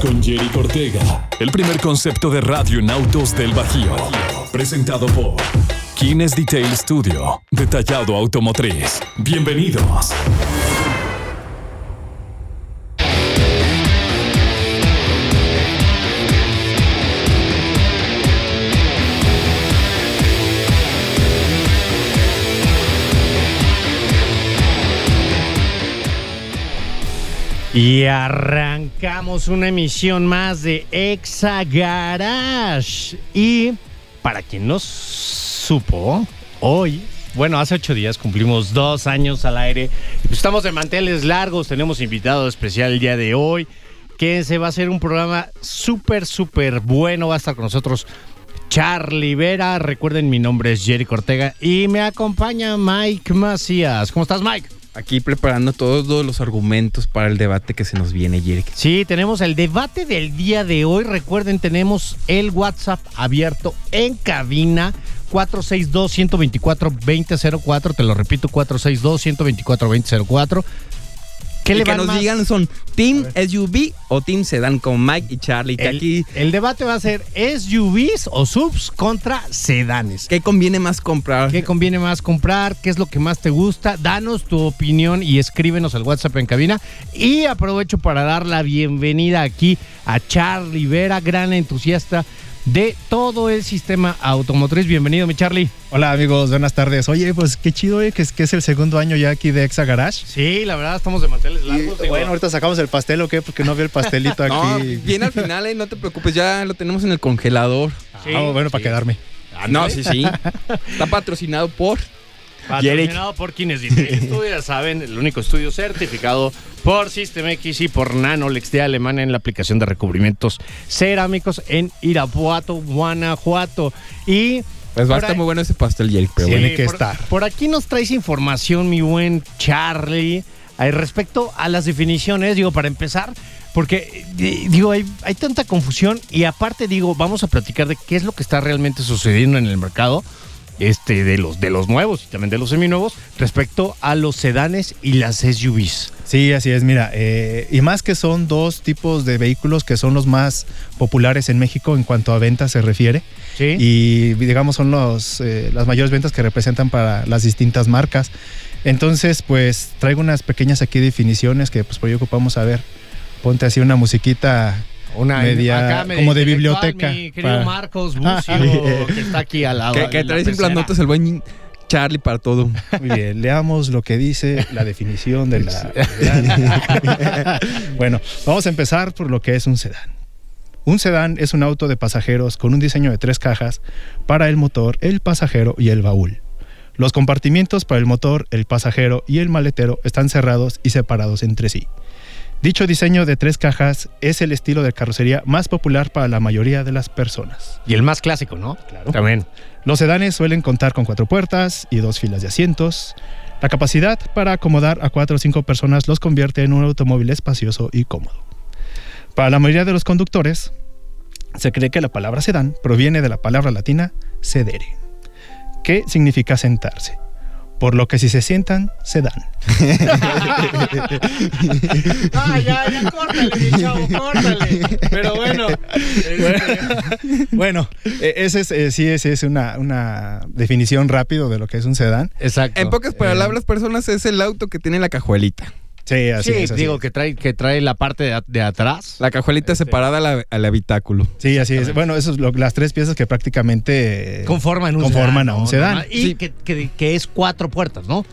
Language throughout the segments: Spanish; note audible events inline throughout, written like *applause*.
con Jerry Cortega. El primer concepto de radio en autos del Bajío. Presentado por Kines Detail Studio. Detallado automotriz. Bienvenidos. Y arrancamos una emisión más de Exa Garage. Y para quien no supo, hoy, bueno, hace ocho días cumplimos dos años al aire. Estamos de manteles largos, tenemos invitado especial el día de hoy. Que se va a hacer un programa súper, súper bueno. Va a estar con nosotros Charlie Vera. Recuerden, mi nombre es Jerry Cortega y me acompaña Mike Macías. ¿Cómo estás, Mike? Aquí preparando todos los argumentos para el debate que se nos viene, Jerry. Sí, tenemos el debate del día de hoy. Recuerden, tenemos el WhatsApp abierto en cabina. 462-124-2004. Te lo repito, 462-124-2004. ¿Qué Y le que nos más? digan son Team SUV o Team Sedan con Mike y Charlie. Que El, aquí, el debate va a ser SUVs o subs contra sedanes. ¿qué conviene más comprar? ¿Qué conviene más comprar? ¿Qué es lo que más te gusta? Danos tu opinión y escríbenos al WhatsApp en cabina. Y aprovecho para dar la bienvenida aquí a Charlie Vera, gran entusiasta de todo el sistema automotriz. Bienvenido, mi Charlie. Hola amigos, buenas tardes. Oye, pues qué chido, eh, que es, que es el segundo año ya aquí de Exa Garage. Sí, la verdad, estamos de manteles largos. bueno, ahorita sacamos el pastel o qué, porque no veo el pastelito *laughs* aquí. No, viene al final, eh, no te preocupes, ya lo tenemos en el congelador. sí, Ah, bueno, para quedarme. No, sí, sí. Está patrocinado por. Patrocinado por quienes dicen *laughs* ya saben, el único estudio certificado por System X y por Nanolex de Alemania en la aplicación de recubrimientos cerámicos en Irapuato, Guanajuato. Y Pues va a estar ahí- muy bueno ese pastel, Jerry. Pero Sí. Tiene que por, estar. Por aquí nos traes información, mi buen Charlie, eh, respecto a las definiciones, digo, para empezar, porque eh, digo, hay, hay tanta confusión y aparte digo, vamos a platicar de qué es lo que está realmente sucediendo en el mercado. Este, de los, de los nuevos y también de los seminuevos respecto a los sedanes y las SUVs. Sí, así es. Mira, eh, y más que son dos tipos de vehículos que son los más populares en México en cuanto a ventas se refiere. ¿Sí? Y digamos son los, eh, las mayores ventas que representan para las distintas marcas. Entonces, pues traigo unas pequeñas aquí definiciones que pues por ello ocupamos a ver. Ponte así una musiquita Una media- como de biblioteca, Mi querido para- Marcos *laughs* Bucio, que está aquí al lado. Que, que en la trae siempre las pecera. notas el buen Charlie para todo. Muy bien, leamos lo que dice la definición de la... bueno, vamos a empezar por lo que es un sedán. Un sedán es un auto de pasajeros con un diseño de tres cajas para el motor, el pasajero y el baúl. Los compartimientos para el motor, el pasajero y el maletero están cerrados y separados entre sí. Dicho diseño de tres cajas es el estilo de carrocería más popular para la mayoría de las personas. Y el más clásico, ¿no? Claro. También. Los sedanes suelen contar con cuatro puertas y dos filas de asientos. La capacidad para acomodar a cuatro o cinco personas los convierte en un automóvil espacioso y cómodo. Para la mayoría de los conductores, se cree que la palabra sedán proviene de la palabra latina sedere, que significa sentarse. Por lo que si se sientan, se dan. Ah, ya, ya, córtale, mi chavo, córtale. Pero bueno. este, Bueno, eh, ese es, eh, sí, ese es una, una definición rápido de lo que es un sedán. Exacto. En pocas palabras, personas, es el auto que tiene la cajuelita. Sí, así sí, es. así digo es. que trae, que trae la parte de, de atrás. La cajuelita Este. separada al, al habitáculo. Sí, así es. Bueno, esas son las tres piezas que prácticamente Conforman un conforman sedán. a un ¿no? sedán. Normal. Y Sí. que, que- que es cuatro puertas, ¿no?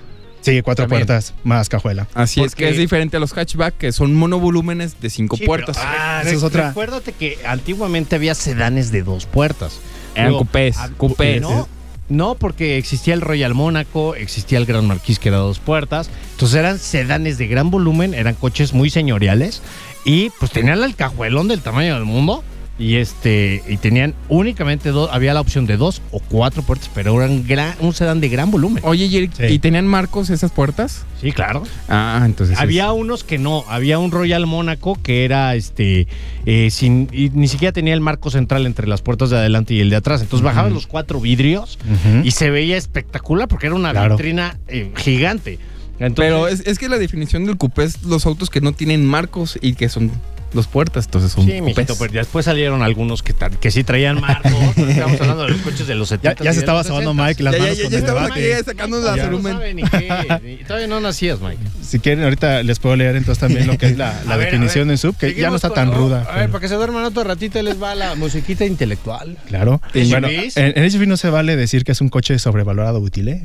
Sí, cuatro También. puertas más cajuela. Así es Porque- que es diferente a los hatchback, que son monovolúmenes de cinco Sí, puertas. pero, ah, Esa es otra. Recuérdate que antiguamente había sedanes de dos puertas. Eran Digo, coupés, ah, coupés. No, no, porque existía el Royal Mónaco, existía el Gran Marquis que era dos puertas. Entonces eran sedanes de gran volumen, eran coches muy señoriales y pues tenían el cajuelón del tamaño del mundo Y este y tenían únicamente dos, había la opción de dos o cuatro puertas, pero eran gran, un sedán de gran volumen. Oye, Sí. ¿y tenían marcos esas puertas? Sí, claro. Ah, entonces. Había unos que no, había un Royal Mónaco que era este eh, sin y ni siquiera tenía el marco central entre las puertas de adelante y el de atrás. Entonces bajaban los cuatro vidrios y se veía espectacular porque era una Claro. vitrina eh, gigante. Entonces, Pero es, es que la definición del coupé es los autos que no tienen marcos y que son dos puertas, entonces son Sí, mijito, pero después salieron algunos que, que sí traían marcos. *laughs* Estamos hablando de los coches de los Ya, 70. ya se estaba sobando Mike las Ya, ya, manos ya, con ya el debate. sacando la Ya no cerumen. sabe ni qué. Y todavía no nacías, Mike. Si quieren, ahorita les puedo leer entonces también lo que es la, *laughs* la A ver, definición de sub, que ya no está con- tan oh, ruda. A ver, pero- para que se duerman otro ratito, les va la musiquita intelectual. Claro. En, en SUV no se vale decir que es un coche sobrevalorado útil, ¿eh?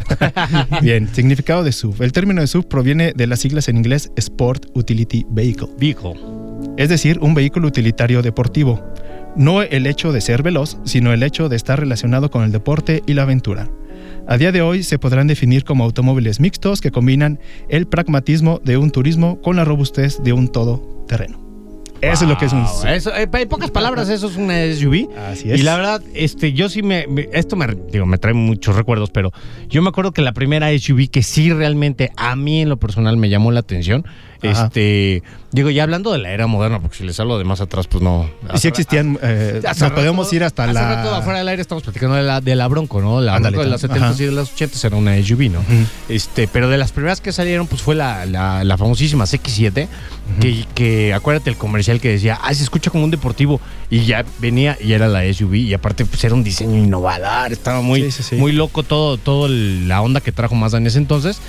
*laughs* Bien, significado de SUV. El término de SUV proviene de las siglas en inglés Sport Utility Vehicle, Vico. Es decir, un vehículo utilitario deportivo. No el hecho de ser veloz, sino el hecho de estar relacionado con el deporte y la aventura. A día de hoy se podrán definir como automóviles mixtos que combinan el pragmatismo de un turismo con la robustez de un todoterreno. Eso es lo que es un Wow, eso, eh, en pocas palabras, eso es una SUV. Así es. Y la verdad, este, yo sí me, me- esto me, digo, me trae muchos recuerdos, pero yo me acuerdo que la primera SUV que sí realmente a mí en lo personal me llamó la atención, Ajá. este, digo, ya hablando de la era moderna, porque si les hablo de más atrás, pues no. Y si existían, eh, Hace nos rato- podemos ir hasta hace la... rato afuera del aire estamos platicando de la, de la Bronco, ¿no? La Ándale, Bronco de las ajá. 70 y de las 80 era una SUV, ¿no? Ujú. Este, pero de las primeras que salieron, pues fue la, la, la famosísima CX7, que, que acuérdate el comercial que decía, ah, se escucha como un deportivo, y ya venía y era la SUV, y aparte pues era un diseño innovador, estaba muy, Sí, sí, sí. muy loco todo, todo la onda que trajo Mazda en ese entonces,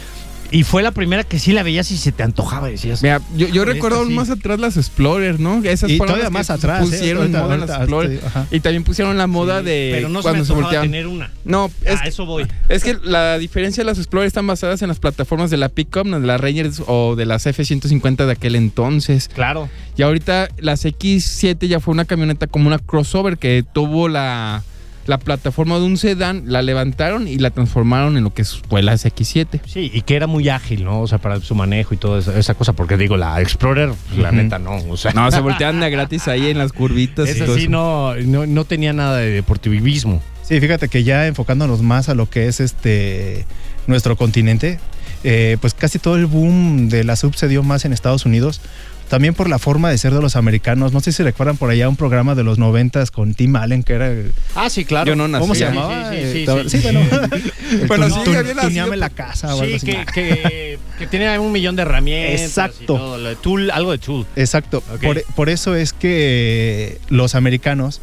y fue la primera que sí la veías y se te antojaba, decías, Mira, yo, yo recuerdo aún sí. más atrás las Explorer, ¿no? Esas Y todavía más atrás, ¿eh? Pusieron en moda ahorita- las Explorer. Y también pusieron la moda Sí, de pero no se me se tener una. No, es, a eso voy. es que la diferencia de las Explorer están basadas en las plataformas de la Pickup, de las Rangers o de las F-150 de aquel entonces. Claro. Y ahorita las X7 ya fue una camioneta como una crossover que tuvo la, la plataforma de un sedán, la levantaron y la transformaron en lo que fue la X7. Sí, y que era muy ágil, ¿no? O sea, para su manejo y toda esa, esa cosa, porque digo, la Explorer, pues, la neta, no. O sea, No, se volteaban de gratis ahí en las curvitas. y esa todo sí eso. no, no, no tenía nada de deportivismo. Sí, fíjate que ya enfocándonos más a lo que es este nuestro continente, eh, pues casi todo el boom de la sub se dio más en Estados Unidos. También por la forma de ser de los americanos. No sé si recuerdan por allá un programa de los noventas con Tim Allen, que era. Ah, sí, claro. Yo no nací. ¿Cómo se llamaba? sí, sí, sí, estaba- sí. bueno. *laughs* Bueno, sí, había la casa Sí, que, que, que tenía un millón de herramientas. Exacto. y todo, lo de tool, algo de tool. Exacto. Por, por eso es que los americanos,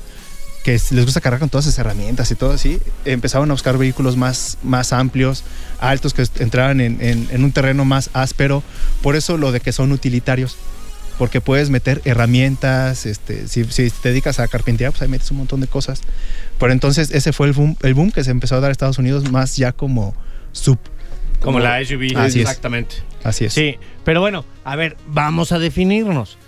que les gusta cargar con todas esas herramientas y todo así, empezaron a buscar vehículos más, más amplios, altos, que entraran en, en- en un terreno más áspero. Por eso lo de que son utilitarios. Porque puedes meter herramientas, este, si, si te dedicas a carpintería, pues ahí metes un montón de cosas. Pero entonces ese fue el boom, el boom que se empezó a dar a Estados Unidos más ya como sub. Como, la SUV. Así es. exactamente. Así es. Sí, pero bueno, a ver, vamos a definirnos.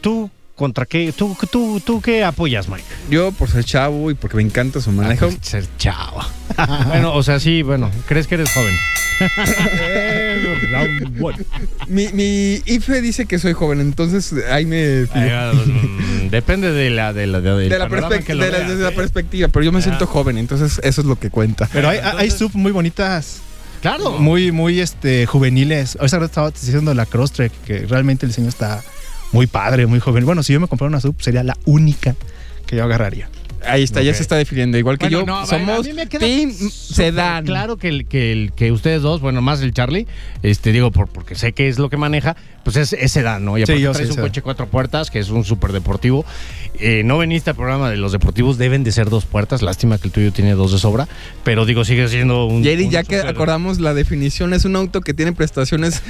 ¿Tú contra qué? ¿Tú, tú, tú qué apoyas, Mike? Yo por ser chavo y porque me encanta su manejo. Ah, pues, ser chavo. *laughs* bueno, o sea, sí, bueno, crees que eres joven. *laughs* mi, mi IFE dice que soy joven, entonces ahí me... Mm, Depende de la de la de, la, de ¿eh? perspectiva, pero yo me Ah. siento joven, entonces eso es lo que cuenta. Pero hay, Entonces- hay sub muy bonitas. Claro. muy, muy este, juveniles. Hoy estaba diciendo la Crosstrek, que realmente el diseño está muy padre, muy joven. Bueno, si yo me comprara una sub, sería la única que yo agarraría. Ahí está, ya se está definiendo. Igual que Bueno, yo, no, somos mí me queda Team Sedan. Claro que, el, que, el, que ustedes dos, bueno, más el Charlie, este digo, por, porque sé que es lo que maneja, pues es, es sedán, ¿no? Y Sí, aparte yo traes sí, un coche cuatro puertas, que es un súper deportivo. Eh, no veniste al programa de los deportivos, deben de ser dos puertas. Lástima que el tuyo tiene dos de sobra, pero digo, sigue siendo un. Jerry, un ya que acordamos la definición, es un auto que tiene prestaciones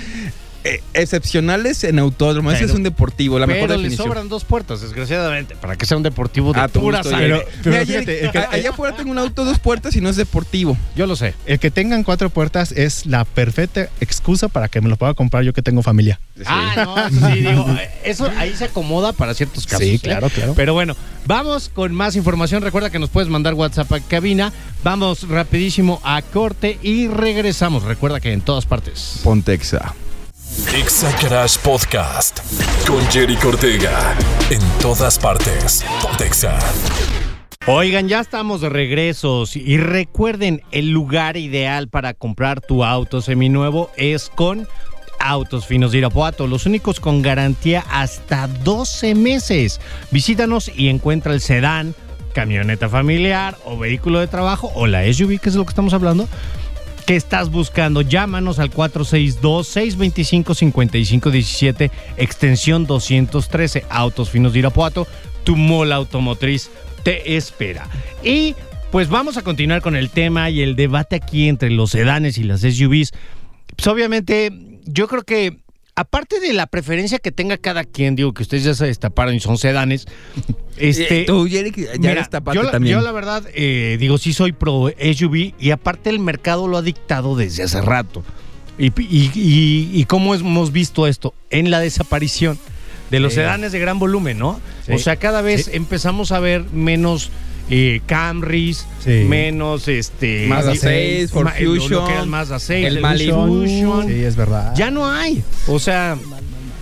eh, excepcionales en autódromo. Ese Pero- es un deportivo, la mejor Pero le definición. sobran dos puertas, desgraciadamente, para que sea un deportivo de Ah, pura sangre. Pero- pero Mira, fíjate, Jerry, el que- a- allá afuera tengo un auto dos puertas y no es deportivo. Yo lo sé. El que tengan cuatro puertas es la perfecta excusa para que me lo pueda comprar yo que tengo familia. Ah, no, eso sí, digo, eso ahí se acomoda para ciertos casos. Sí, ¿eh? claro, claro. Pero bueno, vamos con más información. Recuerda que nos puedes mandar WhatsApp a cabina. Vamos rapidísimo a corte y regresamos. Recuerda que en todas partes. Pontexa. Exa Garage Podcast con Jerry Cortega. En todas partes. Pontexa. Oigan, ya estamos de regresos y recuerden, el lugar ideal para comprar tu auto seminuevo es con Autos Finos de Irapuato, los únicos con garantía hasta 12 meses. Visítanos y encuentra el sedán, camioneta familiar o vehículo de trabajo o la SUV, que es lo que estamos hablando. ¿Qué estás buscando? Llámanos al 462-625-5517, extensión 213, Autos Finos de Irapuato, tu mola automotriz te espera. Y pues vamos a continuar con el tema y el debate aquí entre los sedanes y las SUVs. Pues obviamente, yo creo que aparte de la preferencia que tenga cada quien, digo que ustedes ya se destaparon y son sedanes, *laughs* este... Eh, tú, Jerry, ya Mira, eres tapate yo, la, también. yo la verdad, eh, digo, sí soy pro SUV y aparte el mercado lo ha dictado desde hace rato. Y, y, y- y cómo hemos visto esto en la desaparición de los Sí. sedanes de gran volumen, ¿no? Sí. O sea, cada vez Sí. empezamos a ver menos eh, Camrys, Sí. menos este Mazda eh, 6, Ford ma- lo- lo Fusion, que era el Mazda 6, el el, Malibu. Fusion. Sí, es verdad. Ya no hay. O sea,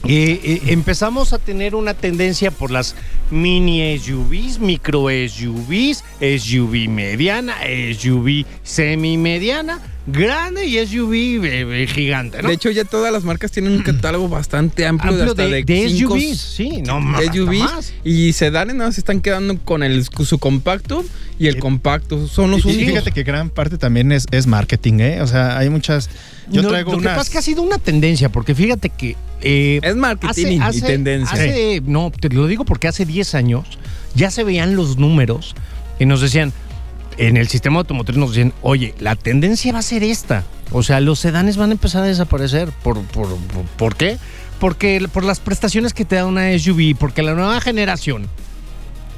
eh, eh, empezamos a tener una tendencia por las mini SUVs, micro SUVs, SUV mediana, SUV semi mediana, grande y SUV eh, eh, gigante, ¿no? De hecho, ya todas las marcas tienen un catálogo bastante amplio, Amplio de hasta de, de, de cinco SUVs, sí, no más. SUVs más. y sedanes nada más se están quedando con el su compacto y el compacto son los Y- y únicos. fíjate que gran parte también es, es marketing, ¿eh? O sea, hay muchas. Yo No, traigo lo que pasa es que ha sido una tendencia, porque fíjate que eh, es marketing y tendencia. hace- no, te lo digo porque hace 10 años ya se veían los números y nos decían, en el sistema automotriz nos decían, oye, la tendencia va a ser esta. O sea, los sedanes van a empezar a desaparecer. ¿Por, por, por, ¿por qué? Porque por las prestaciones que te da una SUV, porque la nueva generación,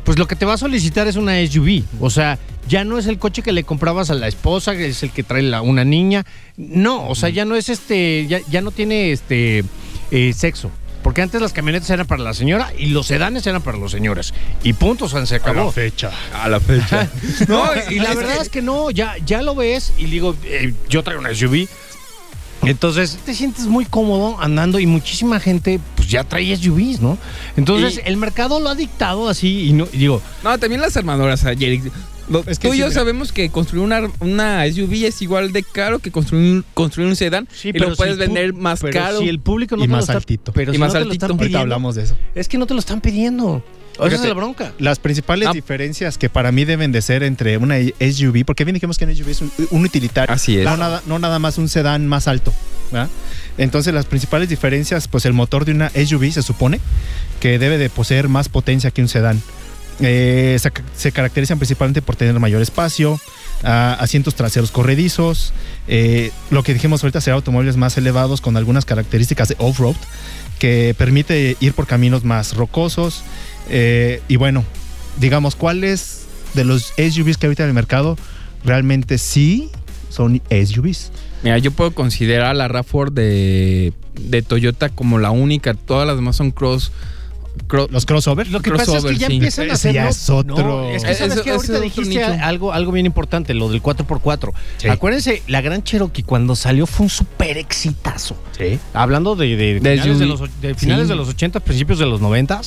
pues lo que te va a solicitar es una SUV. O sea, ya no es el coche que le comprabas a la esposa, que es el que trae la, una niña. No, o sea, ya no es este, ya, ya no tiene este eh, sexo. Porque antes las camionetas eran para la señora y los sedanes eran para los señores. Y punto, San se A la acabó. fecha. A la fecha. *laughs* No, y la verdad es que no, ya, ya lo ves y digo, eh, yo traigo una SUV. Entonces te sientes muy cómodo andando y muchísima gente pues ya trae SUVs, ¿no? Entonces Y- el mercado lo ha dictado así y, no, y digo, No, también las armadoras, Jerry. Lo- Es que tú y sí, yo mira. sabemos que construir una, una SUV es igual de caro que construir, un- construir un sedán y lo si puedes tú- vender más pero caro. Si el público no Y te más lo está, altito. Pero Y si más no te lo altito. están Ahorita pidiendo, hablamos de eso. es que no te lo están pidiendo. Esa es Fíjate, la bronca. Las principales Ah. diferencias que para mí deben de ser entre una SUV, porque bien dijimos que una SUV es un, un utilitario. Así es. No nada, no nada más un sedán más alto. ¿verdad? Entonces las principales diferencias, pues el motor de una SUV se supone que debe de poseer más potencia que un sedán. Eh, se, caracterizan principalmente por tener mayor espacio, ah, asientos traseros corredizos, eh, lo que dijimos ahorita será automóviles más elevados con algunas características de off-road que permite ir por caminos más rocosos. eh, y bueno, digamos, ¿cuáles de los SUVs que ahorita en el mercado realmente sí son SUVs? Mira, yo puedo considerar la RAV4 de, de Toyota como la única. Todas las demás son cross. Cross- Los crossovers. Lo que pasa es que crossover, ya sí. empiezan a hacer. ya es otro- No, es que sabes Eso- que ahorita es dijiste algo, algo bien importante, lo del 4x4. Sí. Acuérdense, la Gran Cherokee cuando salió fue un súper exitazo. Sí. Hablando de, de De finales, de los, de finales Sí. de los 80, principios de los 90.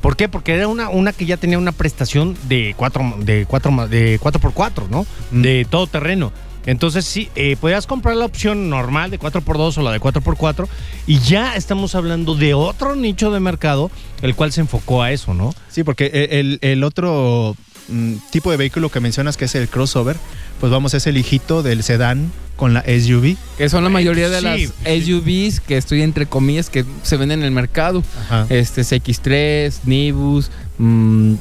¿Por qué? Porque era una, una que ya tenía una prestación de 4 de cuatro, de 4x4, ¿no? Mm. De todo terreno. Entonces sí, eh, podías comprar la opción normal de 4x2 o la de 4x4 y ya estamos hablando de otro nicho de mercado el cual se enfocó a eso, ¿no? Sí, porque e, el, el otro mm, tipo de vehículo que mencionas que es el crossover, pues vamos, es el hijito del sedán con la SUV. Que son la mayoría de Sí, las sí. SUVs que estoy entre comillas que se venden en el mercado. Ajá. Este CX3, Nibus, mm,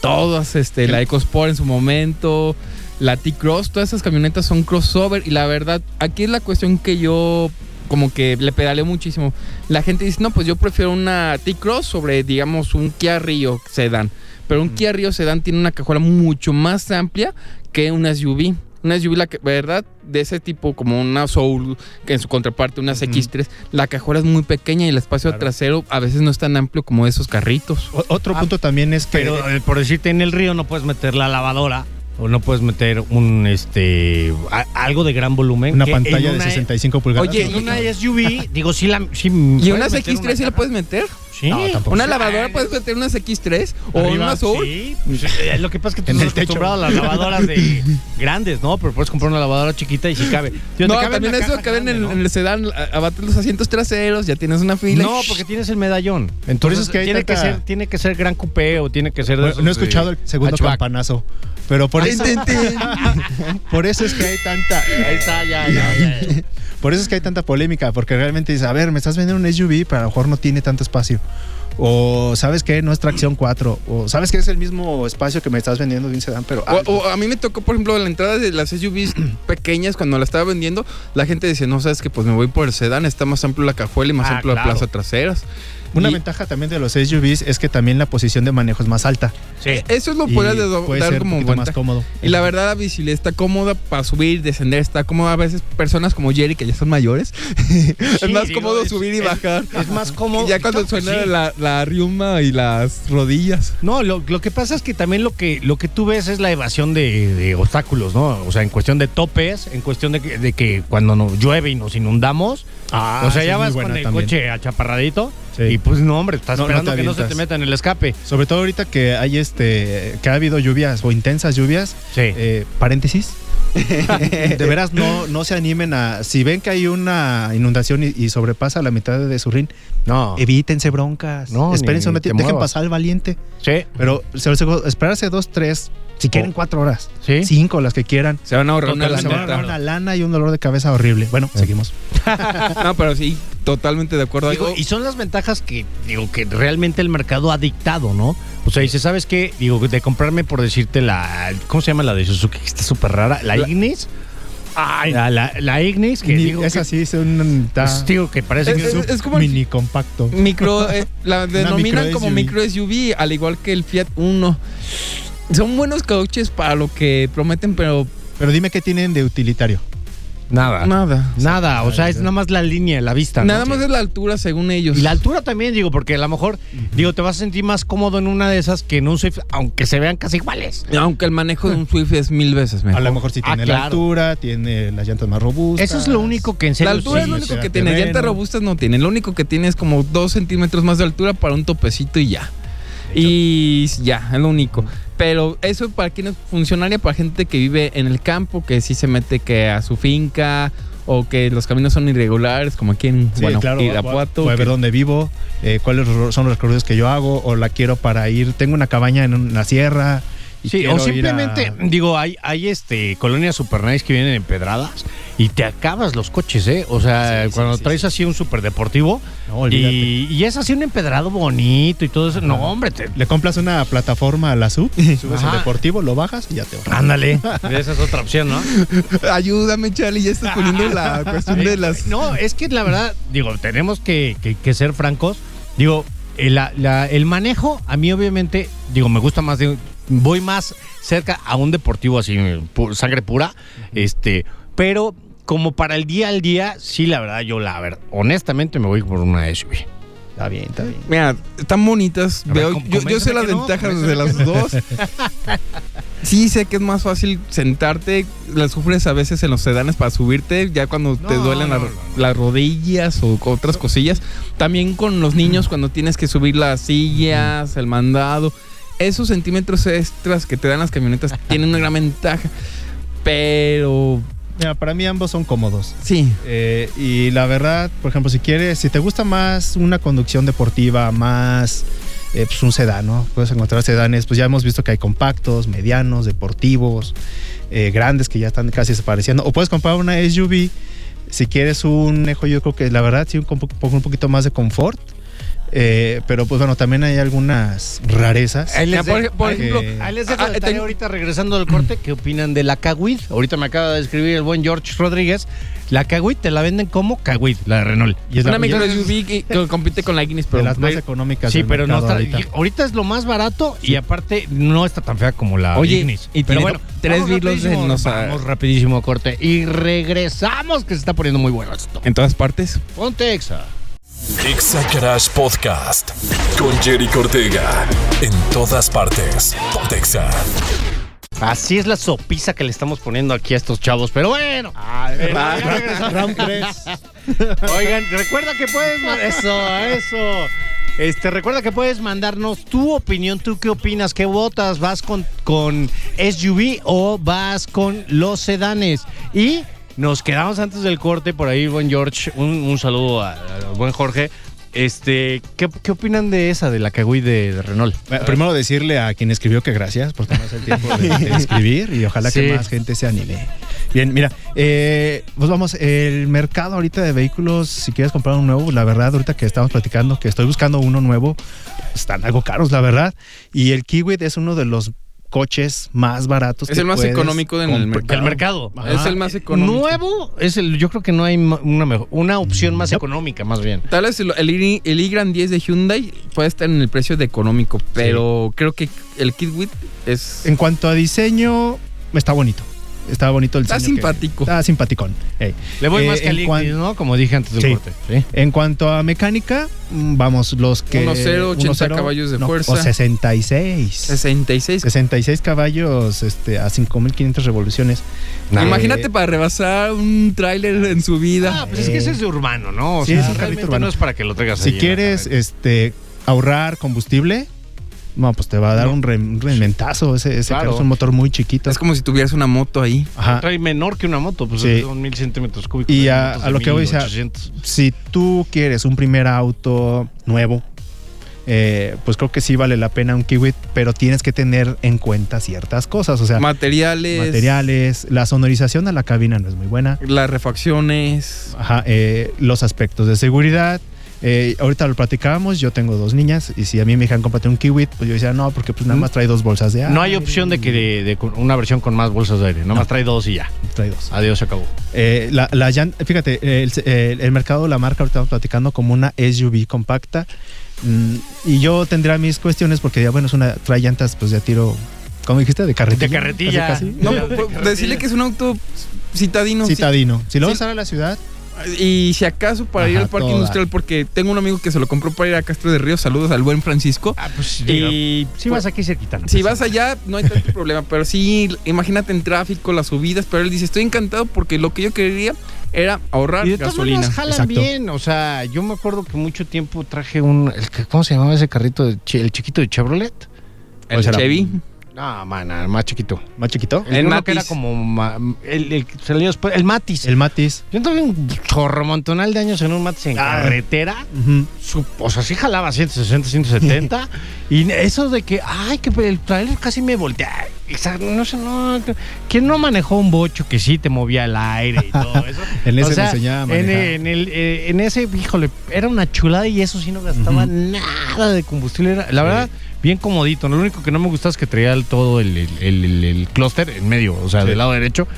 todas, este, la EcoSport en su momento, la T-Cross, todas esas camionetas son crossover y la verdad, aquí es la cuestión que yo como que le pedaleo muchísimo. La gente dice, no, pues yo prefiero una T-Cross sobre, digamos, un Kia Rio Sedan. Pero un Kia Rio Sedan tiene una cajuela mucho más amplia que una SUV. Una SUV, la que- verdad, de ese tipo, como una Soul, que en su contraparte, una X3, la cajuela es muy pequeña y el espacio Claro. trasero a veces no es tan amplio como esos carritos. O- otro Ah, punto también es que Pero eh, por decirte en el río no puedes meter la lavadora o no puedes meter un este a- algo de gran volumen. Una pantalla de una- 65 pulgadas. Oye, ¿no? una SUV, *laughs* digo, sí la. Sí ¿Y unas meter X3 sí la puedes meter? Sí. No, tampoco. ¿Una lavadora puedes meter unas X3? ¿O Arriba, una Soul? Sí, pues, eh, lo que pasa es que tú En no el estás techo. acostumbrado a las lavadoras de *laughs* grandes, ¿no? Pero puedes comprar una lavadora chiquita y si cabe. Digo, No, cabe también eso caben en, grande, en el sedán, a- abates los asientos traseros, ya tienes una fila. No, porque tienes el medallón. Entonces Por eso es que hay tiene, que ser, tiene que ser gran coupé o tiene que ser de Bueno, esos no he escuchado el segundo hatchback. campanazo. Pero por eso, *laughs* por eso es que hay tanta. Ahí está, ya, ya, ya. *laughs* Por eso es que hay tanta polémica, porque realmente dices, a ver, me estás vendiendo un SUV, pero a lo mejor no tiene tanto espacio. O sabes que no es tracción 4. O sabes que es el mismo espacio que me estás vendiendo de un sedán, pero. O, o a mí me tocó, por ejemplo, la entrada de las SUVs *clears throat* pequeñas cuando la estaba vendiendo, la gente decía, no, sabes que pues me voy por el sedán, está más amplio la cajuela y más Ah, amplio la plaza traseras. Una Y ventaja también de los SUVs es que también la posición de manejo es más alta. Sí. Eso es lo Y puede de- puede dar ser como un más cómodo. Y la verdad, la visibilidad está cómoda para subir, descender, está cómoda. A veces personas como Jerry, que ya son mayores, *laughs* es más digo, cómodo es- subir y es- bajar. Es más cómodo. Y ya cuando suena sí. la, la riuma y las rodillas. No, lo, lo que pasa es que también lo que, lo que tú ves es la evasión de, de obstáculos, ¿no? O sea, en cuestión de topes, en cuestión de que, de que cuando nos llueve y nos inundamos, Ah, o sea, ya vas con el también. coche achaparradito Sí. y pues no, hombre, estás No, esperando que no se te meta en el escape. Sobre todo ahorita que hay este. que ha habido lluvias o intensas lluvias. Sí. eh, paréntesis. *laughs* de veras, no, no se animen a. Si ven que hay una inundación y, y sobrepasa la mitad de su rin, No. evítense broncas. No, Espérense un ratito, dejen muevas. pasar al valiente. Sí. Pero esperarse dos, tres, si quieren Oh. cuatro horas, Sí. cinco, las que quieran. Se van a ahorrar una se van a ahorrar una lana y un dolor de cabeza horrible. Bueno, seguimos. *laughs* No, pero sí, totalmente de acuerdo. Digo, y son las ventajas que digo que realmente el mercado ha dictado, ¿no? O sea, dice, ¿sabes qué? Digo, de comprarme por decirte la ¿cómo se llama la de Suzuki? Que está súper rara, la, La- Ignis. la, la, la Ignis que digo es que, así, es un ta- pues, digo que parece Es- que es- es, es como el- mini compacto. Micro, eh, la *laughs* denominan micro como SUV. micro SUV, al igual que el Fiat Uno. Son buenos coches para lo que prometen, pero Pero dime qué tienen de utilitario. nada. nada. Nada, o sea, es nada más la línea, la vista. ¿no? Nada más es la altura, según ellos. Y la altura también, digo, porque a lo mejor, digo, te vas a sentir más cómodo en una de esas que en un Swift, aunque se vean casi iguales. Aunque el manejo de un Swift es mil veces mejor. A lo mejor sí Ah, tiene claro. la altura, tiene las llantas más robustas. Eso es lo único que en serio La altura sí, es lo único que tiene. terreno. Llantas robustas no tiene. Lo único que tiene es como dos centímetros más de altura para un topecito y ya. Y ya, es lo único. Pero eso para quienes funcionaría para gente que vive en el campo, que sí se mete que a su finca o que los caminos son irregulares, como aquí en Sí, bueno, claro. Irapuato. Voy a que- ver dónde vivo, eh, cuáles son los recorridos que yo hago, o la quiero para ir. Tengo una cabaña en una sierra. y Sí, o ir a- simplemente, digo, hay, hay este colonias super nice que vienen empedradas y te acabas los coches, ¿eh? O sea, Sí, sí, cuando sí, traes sí. así un super deportivo No, olvídate. y, y es así un empedrado bonito y todo eso. No, hombre, te- Le compras una plataforma a la sub, *laughs* subes Ajá. el deportivo, lo bajas y ya te va. ándale. *laughs* Esa es otra opción, ¿no? *laughs* Ayúdame, Charlie, ya estás poniendo la cuestión de las. No, es que la verdad, digo, tenemos que, que- que ser francos. Digo, el, la- la- el manejo, a mí obviamente, digo, me gusta más, de, voy más cerca a un deportivo así, pu- sangre pura, este, pero como para el día al día, sí, la verdad, yo la verdad, honestamente me voy por una SUV. Está bien, está bien. Mira, están bonitas. Ver, Veo, yo, yo sé las no, ventajas de las dos. *laughs* Sí, sé que es más fácil sentarte. Las sufres a veces en los sedanes para subirte, ya cuando te duelen no, las, no, no. las rodillas o otras cosillas. También con los niños cuando tienes que subir las sillas, el mandado. Esos centímetros extras que te dan las camionetas tienen una gran ventaja. Pero Mira, para mí ambos son cómodos. sí, Eh, y la verdad, por ejemplo, si quieres, si te gusta más una conducción deportiva, más eh, pues un sedán, ¿no? Puedes encontrar sedanes, pues ya hemos visto que hay compactos, medianos, deportivos, eh, grandes que ya están casi desapareciendo. O puedes comprar una SUV. Si quieres un Ejo, yo creo que la verdad sí un, un poquito más de confort. Eh, pero pues bueno, también hay algunas rarezas. Ahí les Ya, por, de- ejemplo, eh, ahí les dejo ah, de tarea tengo- ahorita regresando del corte, *clears throat* ¿qué opinan de la Kawid? Ahorita me acaba de escribir el buen George Rodríguez. La Kawid te la venden como Kawid, la de Renault. Y es la- una micro y SUV que, que compite con la Ignis, de pero las más económicas. Sí, del pero no está. ahorita. Ahorita. es lo más barato y aparte no está tan fea como la Oye, Ignis. y pero bueno, tres rapidísimo, en los- Vamos rapidísimo a corte y regresamos que se está poniendo muy bueno esto. en todas partes. Ponte Exa. Exa Garage Podcast con Jerry Cortega. En todas partes. Pontexa. Así es la sopiza que le estamos poniendo aquí a estos chavos. Pero bueno. Regresamos. Round 3. *laughs* Oigan, recuerda que puedes. Eso, eso. Este, recuerda que puedes mandarnos tu opinión. ¿Tú qué opinas? ¿Qué votas? ¿Vas con, con SUV o vas con los sedanes? Y nos quedamos antes del corte. Por ahí, buen George. Un, un saludo a- buen Jorge. Este, ¿qué, qué opinan de esa, de la Kagui de, de Renault? Bueno, Primero decirle a quien escribió que gracias por tomarse el tiempo de, de *laughs* escribir y ojalá Sí. que más gente se anime. Bien, mira, eh, pues vamos, el mercado ahorita de vehículos, si quieres comprar un nuevo, la verdad, ahorita que estamos platicando, que estoy buscando uno nuevo, están algo caros, la verdad. Y el Kiwi es uno de los coches más baratos. Es que el más económico en el comprar. mercado. El mercado. Ajá. Es el más económico. Nuevo es el, yo creo que no hay una mejor, una opción más económica, más bien. Tal vez el, el, i- el i-Gran 10 de Hyundai puede estar en el precio de económico, pero creo que el Kitwit es... En cuanto a diseño, está bonito. Está bonito el Está diseño simpático. Está simpaticón. Ey. Le voy Eh, más que al Ignis, ¿no? Como dije antes del Sí. corte. ¿sí? En cuanto a mecánica, mm, vamos, los que... 1.0, 80 1.0, caballos de no, fuerza. O 66. 66. 66 caballos este, a 5500 revoluciones. Imagínate Eh, para rebasar un tráiler en su vida. Ah, pues es que ese es de urbano, ¿no? O Sí, sea, es un carrito realmente urbano. no es para que lo traigas si ahí quieres este, ahorrar combustible, no, pues te va a dar No. un, re- un reventazo. Ese, ese Claro. carro es un motor muy chiquito. es como si tuvieras una moto ahí. Ajá. Trae menor que una moto, pues Sí. son mil centímetros cúbicos. Y a- a lo que voy, 1800. Si tú quieres un primer auto nuevo, eh, pues creo que sí vale la pena un Kiwi, pero tienes que tener en cuenta ciertas cosas. O sea, Materiales. materiales, la sonorización a la cabina no es muy buena. Las refacciones. Ajá, eh, los aspectos de seguridad. Eh, ahorita lo platicábamos, yo tengo dos niñas y si a mí me dijeran cómprate un Kiwi, pues yo decía no, porque pues nada más trae dos bolsas de aire. No hay opción de que de, de una versión con más bolsas de aire. Nomás No. trae dos y ya. Trae dos. Adiós, se acabó. Eh, la, la fíjate, el, el- el mercado, la marca, ahorita estamos platicando como una SUV compacta. Mm, y yo tendría mis cuestiones porque ya, bueno, es una, trae llantas, pues ya tiro, como dijiste, de carretilla. De carretilla. Casi, casi. No, Ya, pues, de decirle que es un auto citadino. Citadino. Si lo Sí. vas a usar a la ciudad, Y si acaso para ir al parque toda. industrial, porque tengo un amigo que se lo compró para ir a Castro de Ríos. Saludos al buen Francisco. Ah, pues Y si vas aquí cerquita. no Si pasa vas allá, no hay tanto problema, pero sí, imagínate en tráfico, las subidas, pero él dice, estoy encantado porque lo que yo quería era ahorrar Y de gasolina. jalan Exacto. bien, o sea, yo me acuerdo que mucho tiempo traje un, ¿cómo se llamaba ese carrito? de el chiquito de Chevrolet. El será? Chevy. No, man, el más chiquito. más chiquito. El, El Matiz. era como ma- el, el que salió después, el Matis. El Matiz. yo entré un chorromontonal de años en un Matis en Ah. carretera. Ujú. Su- o sea, sí jalaba 160, 170. *laughs* y eso de que, ay, que el trailer casi me voltea. Exacto, no sé, no. ¿Quién no manejó un bocho que sí te movía el aire y todo eso? *laughs* En ese O sea, enseñaba a en, manejar. en el, eh, en ese, híjole, era una chulada y eso sí no gastaba nada de combustible. Era, la Sí. verdad, bien comodito. Lo único que no me gustaba es que traía el- todo el, el, el- el- el clúster en medio, o sea, Sí. del lado derecho.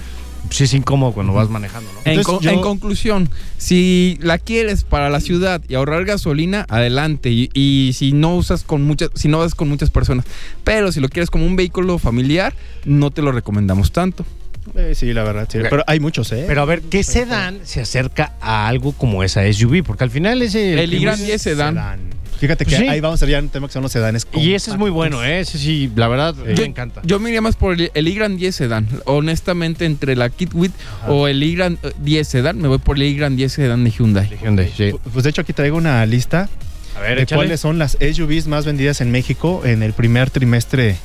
Sí es incómodo cuando vas manejando, ¿no? En, Entonces, con- yo- en conclusión, si la quieres para la ciudad y ahorrar gasolina, adelante. Y, y si no usas con muchas, si no vas con muchas personas, pero si lo quieres como un vehículo familiar, no te lo recomendamos tanto. Eh, sí, la verdad, sí. Pero hay muchos, ¿eh? Pero a ver, ¿qué sedán se acerca a algo como esa SUV? Porque al final ese... El i-Gran 10 sedán. Fíjate que Pues sí. ahí vamos a ver ya un tema que son los sedanes. Y ese es muy bueno, ¿eh? Ese sí, la verdad, me Yo- encanta. Yo me iría más por el, el i-Gran 10 Sedan. Honestamente, entre la Kitwit o el i-Gran eh, 10 Sedan, me voy por el i-Gran 10 Sedan de Hyundai. De Hyundai, sí. Pues de hecho aquí traigo una lista A ver, de échale. cuáles son las SUVs más vendidas en México en el primer trimestre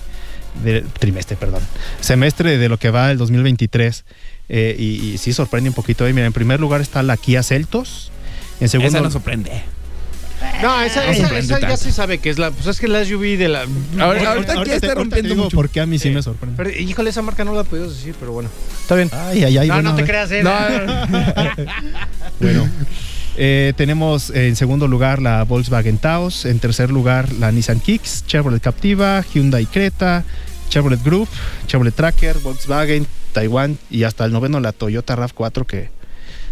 de, trimestre, perdón, semestre de lo que va el 2023 Eh, y, y sí sorprende un poquito. Mira, en primer lugar está la Kia Celtos. En segundo, Esa no sorprende. No, esa, No esa- esa ya se sabe que es la... Pues es que la SUV de la... Ahora- ahorita aquí te- está te rompiendo mucho. por qué a mí sí Sí. me sorprende. Pero, híjole, esa marca no la podías decir, pero bueno. Está bien. Ay, ay, ay. no, bueno, no te creas, ¿eh? No, *laughs* Bueno, eh, tenemos en segundo lugar la Volkswagen Taos, en tercer lugar la Nissan Kicks, Chevrolet Captiva, Hyundai Creta, Chevrolet Group, Chevrolet Tracker, Volkswagen, Taiwan y hasta el noveno la Toyota RAV4 que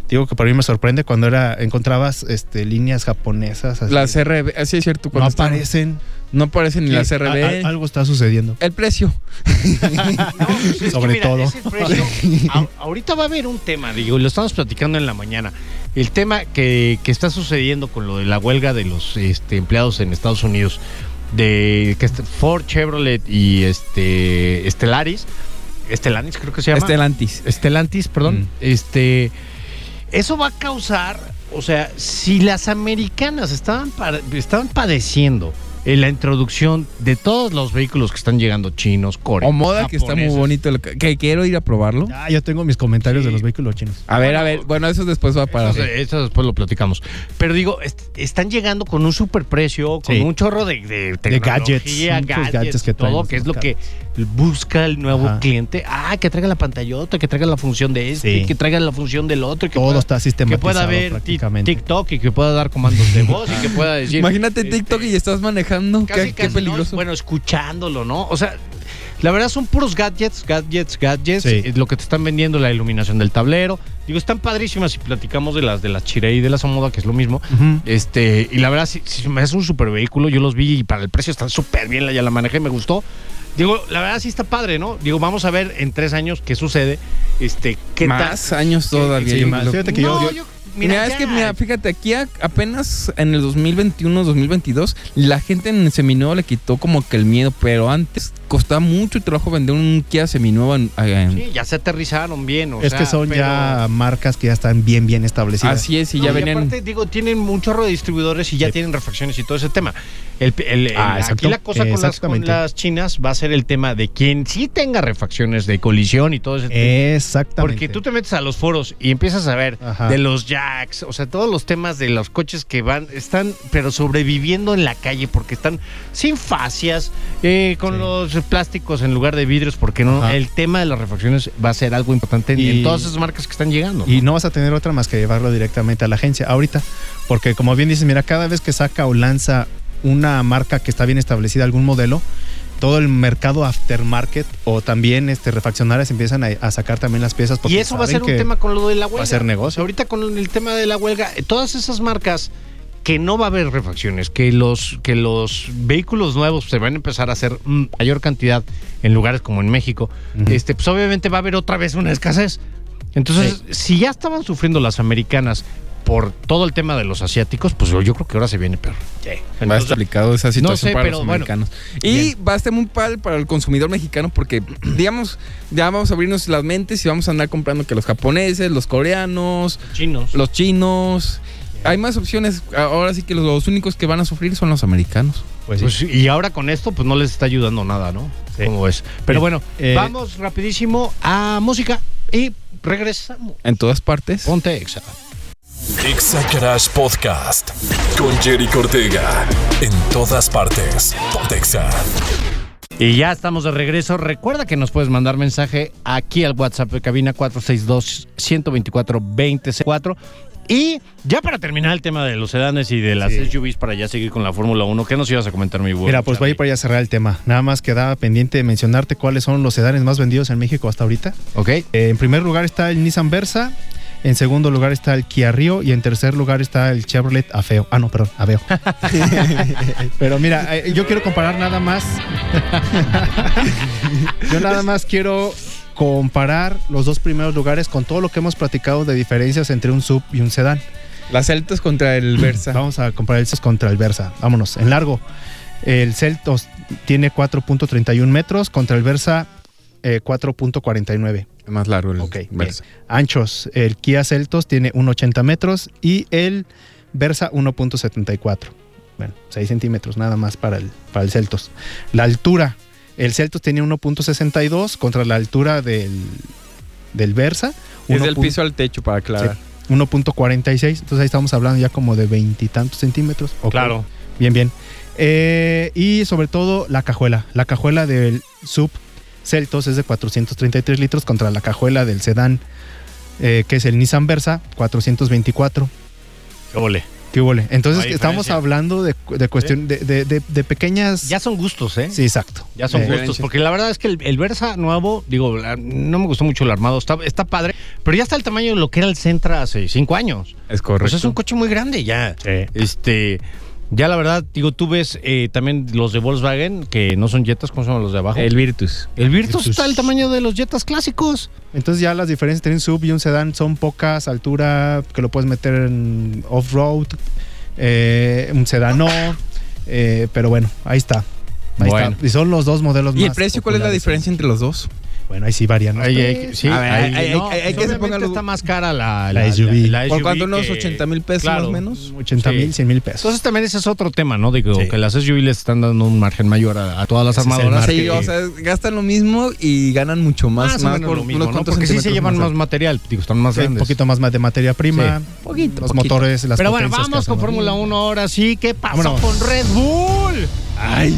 digo que para mí me sorprende cuando era encontrabas este, líneas japonesas. así. las CRB, así es cierto. no están- aparecen. no aparecen ni las a- a- algo está sucediendo. el precio. *laughs* Sobre mira, todo. ese precio- *laughs* a- ahorita va a haber un tema, digo, y lo estamos platicando en la mañana. El tema que, que está sucediendo con lo de la huelga de los este, empleados en Estados Unidos, de que Ford, Chevrolet y este Stellaris, Stellantis, creo que se llama. Estelantis. Stellantis, perdón. Mm. Este, eso va a causar, o sea, si las americanas estaban, estaban padeciendo en la introducción de todos los vehículos que están llegando chinos, coreanos, O moda, que está muy bonito. lo Que, que quiero ir a probarlo. Ah, yo tengo mis comentarios Sí. de los vehículos chinos. A ver, a ver. Bueno, eso después va para. Eso, eso después lo platicamos. Pero digo, est- están llegando con un superprecio, con Sí. un chorro de, de, De gadgets, muchos gadgets, gadgets que y todo, traen que es lo que busca el nuevo Ajá. cliente. Ah, que traiga la pantallota, que traiga la función de este, Sí. que traiga la función del otro. Que Todo pueda- está que sistematizado pueda ver. TikTok y que pueda dar comandos de voz y que pueda decir. Imagínate este, TikTok y estás manejando. casi, qué, qué casi, ¿no? peligroso. Bueno, escuchándolo, ¿no? O sea, la verdad son puros gadgets, gadgets, gadgets. Sí. Lo que te están vendiendo, la iluminación del tablero. Digo, están padrísimas si platicamos de las de las Chirei y de las Omoda, que es lo mismo. Este, y la verdad, si, si me hace un super vehículo, yo los vi y para el precio están súper bien, la- ya la manejé, me gustó. Digo, la verdad sí está padre, ¿no? Digo, vamos a ver en tres años qué sucede. Este, qué más años todavía. sí, más. Fíjate que No, yo- yo- Mira, mira, es ya. que, mira, fíjate, aquí a- apenas en el 2021, 2022, la gente en el seminuevo le quitó como que el miedo, pero antes costaba mucho trabajo vender un Kia seminuevo en, en- Sí, ya se aterrizaron bien. O es sea, que son pero- ya marcas que ya están bien, bien establecidas. Así es, y No, ya venían... aparte, digo, tienen un chorro de distribuidores y ya Sí. tienen refacciones y todo ese tema. El- el- el- Ah, aquí la cosa con las, con Exactamente. las chinas va a ser el tema de quien sí tenga refacciones de colisión y todo ese tema. Exactamente. Porque tú te metes a los foros y empiezas a ver Ajá. de los o sea, todos los temas de los coches que van, están, pero sobreviviendo en la calle porque están sin fascias, eh, con Sí. los plásticos en lugar de vidrios, porque no, Ajá. el tema de las refacciones va a ser algo importante Y- en todas esas marcas que están llegando. Y no vas a tener otra más que llevarlo directamente a la agencia ahorita. Porque como bien dices, mira, cada vez que saca o lanza una marca que está bien establecida, algún modelo, todo el mercado aftermarket o también este refaccionarias empiezan a, a sacar también las piezas. porque Y eso va a ser un tema con lo de la huelga. Va a ser negocio. Ahorita con el tema de la huelga, eh, todas esas marcas que no va a haber refacciones, que los, que los vehículos nuevos se van a empezar a hacer mm, mayor cantidad en lugares como en México, este, pues obviamente va a haber otra vez una escasez. Entonces, si ya estaban sufriendo las americanas por todo el tema de los asiáticos, pues yo, yo creo que ahora se viene peor. Va a estar aplicado esa situación sé, para pero los bueno. americanos. y va a estar muy padre para el consumidor mexicano porque, *clears throat* digamos, ya vamos a abrirnos las mentes y vamos a andar comprando que los japoneses, los coreanos, chinos. los chinos. Hay más opciones. Ahora sí que los, los únicos que van a sufrir son los americanos. Pues sí. Pues, y ahora con esto, pues no les está ayudando nada, ¿no? Sí. ¿Cómo ves? Pero Bien. bueno, Eh, vamos rapidísimo a música y regresamos. En todas partes. Ponte exa. Exa Garage Podcast con Jerry Cortega. En todas partes. Pontexa. Y ya estamos de regreso. Recuerda que nos puedes mandar mensaje aquí al WhatsApp de cabina 462-124-2004. Y ya para terminar el tema de los sedanes y de las Sí. SUVs para ya seguir con la Fórmula 1, ¿qué nos ibas a comentar, mi buen Mira, pues voy a ir Charlie? para allá a cerrar el tema. Nada más quedaba pendiente de mencionarte cuáles son los sedanes más vendidos en México hasta ahorita. Ok. Eh, en primer lugar está el Nissan Versa. En segundo lugar está el Kia Rio y en tercer lugar está el Chevrolet Aveo. Ah, no, perdón, Aveo. *laughs* Pero mira, eh, yo quiero comparar nada más. yo nada más quiero comparar los dos primeros lugares con todo lo que hemos platicado de diferencias entre un sub y un sedán. Las Celtas contra el Versa. *clears throat* Vamos a comparar el contra el Versa. Vámonos, en largo. El Celtos tiene 4.31 metros contra el Versa eh, 4.49. más largo el Ok, Versa. Anchos, el Kia Celtos tiene 1,80 metros y el Versa 1.74. Bueno, 6 centímetros nada más para el, para el Celtos. La altura, el Celtos tiene 1.62 contra la altura del, del Versa. Desde el 1.46. piso al techo, para aclarar. 1.46, entonces ahí estamos hablando ya como de veintitantos centímetros. Ok. Claro. Bien, bien. Eh, y sobre todo la cajuela. La cajuela del sub Celtos es de 433 litros contra la cajuela del sedán, eh, que es el Nissan Versa, 424. Qué ole. ¿Qué huele? Entonces No estamos hablando de, de cuestión de, de- de- de pequeñas... Ya son gustos, ¿eh? Sí, exacto. Ya son Eh, gustos, porque la verdad es que el, el Versa nuevo, digo, no me gustó mucho el armado, está, está padre, pero ya está el tamaño de lo que era el Sentra hace cinco años. Es Pues correcto. es un coche muy grande ya. Sí. Este, ya la verdad, digo, tú ves eh, también los de Volkswagen, que no son Jetas, ¿cómo llaman los de abajo? el Virtus. El Virtus Virtus. está el tamaño de los Jetas clásicos. Entonces ya las diferencias entre un sub y un sedán son pocas, altura que lo puedes meter en off-road, eh, un sedán no, eh, pero bueno, ahí está. Ahí Bueno. está. Y son los dos modelos ¿Y el más precio cuál es la diferencia entre los dos? Bueno, ahí sí varían. ahí- sí, A ver, ahí- hay- hay- no, hay- hay que se está más cara la, La SUV. ¿Por cuánto? ¿Unos que- 80 mil pesos más o menos? 80 mil, Sí. 100 mil pesos. Entonces también ese es otro tema, ¿no? Digo, Sí. que las SUV les están dando un margen mayor a, a todas las Ese armadoras. Sí, o sea, gastan lo mismo y ganan mucho más. más, o menos por lo mismo, ¿no? Porque sí se llevan más material, digo, están más Sí, un poquito más de materia prima. Sí, poquito, Los poquito. motores, las Pero bueno, vamos con. Fórmula 1 ahora sí. ¿Qué pasó Vámonos. con Red Bull? Ay,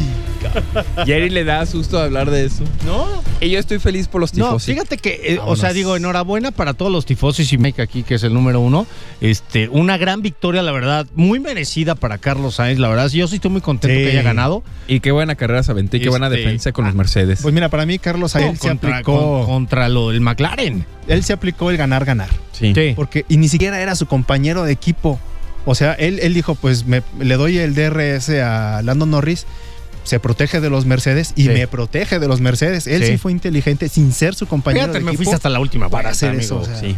Jerry le da susto hablar de eso. ¿No? Y yo estoy feliz por los No, tifos. fíjate que, eh, o sea, digo, enhorabuena para todos los tifosis y Mike aquí, que es el número uno. Este, una gran victoria, la verdad, muy merecida para Carlos Sainz, la verdad. Yo sí estoy muy contento Sí. que haya ganado. Y qué buena carrera se aventó y qué buena Este, defensa con los ah, Mercedes. Pues mira, para mí Carlos Sainz se contra, aplicó, con- contra lo del McLaren. él se aplicó el ganar ganar, sí. porque y ni siquiera era su compañero de equipo. O sea, él, él dijo, pues me, le doy el DRS a Lando Norris, se protege de los Mercedes y Sí. me protege de los Mercedes. Él sí, Sí. fue inteligente sin ser su compañero Fíjate, de me equipo fuiste hasta la última para hacer amigo. eso. o sea, Sí.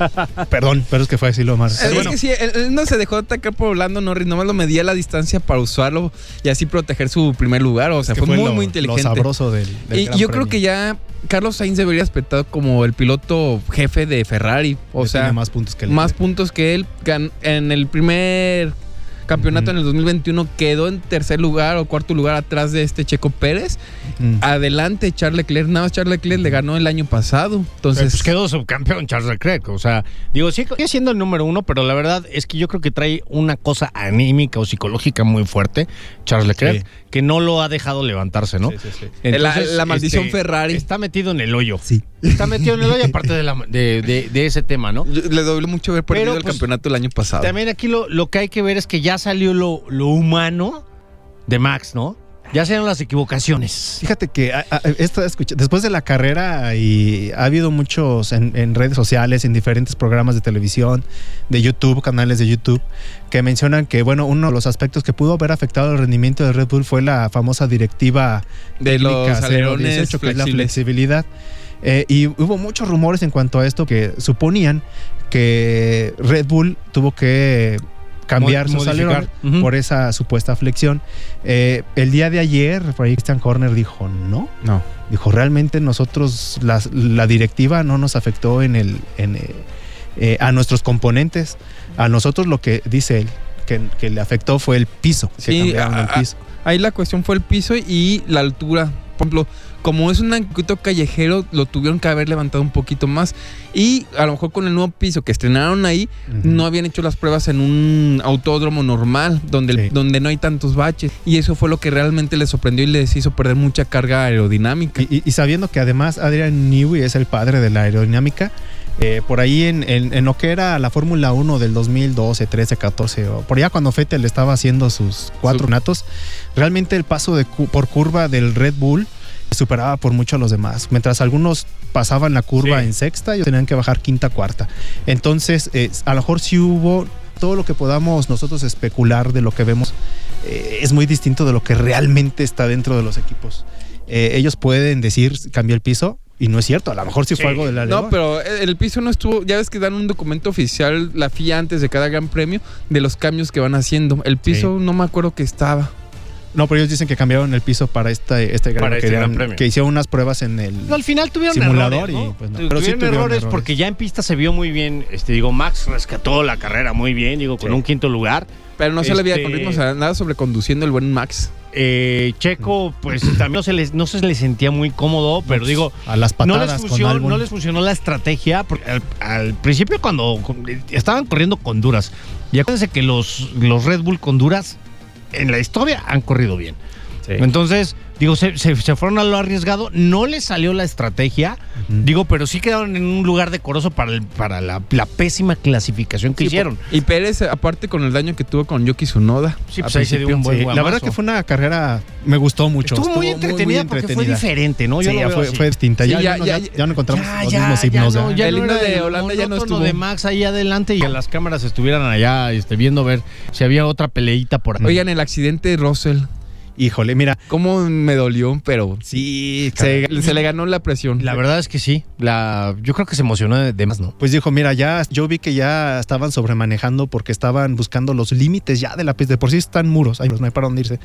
*laughs* Perdón, pero es que fue así lo más. Es que sí, él, él no se dejó atacar por Lando Norris, nomás lo medía la distancia para usarlo y así proteger su primer lugar. O sea, fue, muy, lo- muy Lo inteligente. sabroso del, del Y Gran yo creo que ya Carlos Sainz debería respetado como el piloto jefe de Ferrari. O sea, tiene más, más puntos que él. puntos que él. En el primer campeonato en el 2021 quedó en tercer lugar o cuarto lugar atrás de este Checo Pérez. Mm. Adelante Charles Leclerc, nada más Charles Leclerc le ganó el año pasado. Entonces, pues quedó subcampeón Charles Leclerc. O sea, digo, sí, sigue siendo el número uno, pero la verdad es que yo creo que trae una cosa anímica o psicológica muy fuerte, Charles Leclerc, Sí. que no lo ha dejado levantarse, ¿no? Sí, sí, la, la maldición este, Ferrari. Está metido en el hoyo. Sí. Está metido en el hoyo, aparte de, la- *laughs* de, de- de ese tema, ¿no? Yo- le doble mucho haber perdido Pero, el pues, campeonato el año pasado. También aquí lo, lo que hay que ver es que ya salió lo, lo humano de Max, ¿no? Ya salieron las equivocaciones. Fíjate que a- después de la carrera y ha habido muchos en, en redes sociales, en diferentes programas de televisión, de YouTube, canales de YouTube, que mencionan que bueno, uno de los aspectos que pudo haber afectado el rendimiento de Red Bull fue la famosa directiva de los alerones 018, que es la flexibilidad. Eh, y hubo muchos rumores en cuanto a esto que suponían que Red Bull tuvo que cambiar Mo- sus por esa supuesta flexión. Eh, el día de ayer, Christian Corner dijo no. No. Dijo, realmente nosotros, la, directiva no nos afectó en el, en, eh, eh, a nuestros componentes. A nosotros lo que dice él, que, que le afectó fue el piso. Que Sí, cambiaron a- el a- piso. Ahí la cuestión fue el piso y la altura. Por ejemplo, como es un circuito callejero, lo tuvieron que haber levantado un poquito más. Y a lo mejor con el nuevo piso que estrenaron ahí, no habían hecho las pruebas en un autódromo normal, donde, el- donde no hay tantos baches. Y eso fue lo que realmente les sorprendió y les hizo perder mucha carga aerodinámica. Y, y- y sabiendo que además Adrian Newey es el padre de la aerodinámica, eh, por ahí en, en- en lo que era la Fórmula 1 del 2012, 13, 14, o por allá cuando Fettel estaba haciendo sus cuatro natos, realmente el paso de por curva del Red Bull superaba por mucho a los demás. Mientras algunos pasaban la curva Sí. en sexta, ellos tenían que bajar quinta, cuarta. Entonces, eh, a lo mejor sí hubo todo lo que podamos nosotros especular de lo que vemos eh, es muy distinto de lo que realmente está dentro de los equipos. Ellos pueden decir cambió el piso y no es cierto. A lo mejor sí, Sí. fue algo de la No, pero el piso no estuvo. Ya ves que dan un documento oficial, la FIA antes de cada gran premio, de los cambios que van haciendo. El piso no me acuerdo que estaba. No, pero ellos dicen que cambiaron el piso para este, este gran, Para este que, gran eran- premio. que hicieron unas pruebas en el. No, al final tuvieron Simulador errores, ¿no? y, pues, no. Pero sí tuvieron, tuvieron errores, errores. porque ya en pista se vio muy bien. Este, digo, Max rescató la carrera muy bien, digo, con Sí. un quinto lugar. Pero no se le veía Este- con ritmo, o sea, nada sobreconduciendo el buen Max. Eh, Checo, pues *clears throat* también no se, les, no se le sentía muy cómodo, pero digo, a las no patadas les, funcionó, no les funcionó la estrategia. Porque al, al principio, cuando estaban corriendo con duras, y acuérdense que los, los Red Bull con duras en la historia han corrido bien. Entonces, digo, se, se- se fueron a lo arriesgado, no les salió la estrategia, digo, pero sí quedaron en un lugar decoroso para, el- para la, la pésima clasificación que Sí, hicieron. Y Pérez, aparte con el daño que tuvo con Yuki Tsunoda. Sí, pues ahí se dio un buen Sí, la verdad que fue una carrera, me gustó mucho. Estuvo muy entretenida porque fue diferente, ¿no? Yo Sí, lo veo fue, así. fue distinta. Ya, ya- ya, no- ya- ya- ya no encontramos Ya, los ya, mismos ya himnos. no, ya El no himno de el Holanda ya no estuvo. de Max ahí adelante y las cámaras estuvieran allá este, viendo ver si había otra peleita por ahí. Oigan, el accidente de Russell. Híjole, mira. ¿Cómo me dolió? Pero Sí, se, se le ganó la presión. La verdad es que sí. La, yo creo que se emocionó de, de más, ¿no? Pues dijo, mira, ya yo vi que ya estaban sobremanejando porque estaban buscando los límites ya de la pista. De por sí están muros, ahí no hay para dónde irse.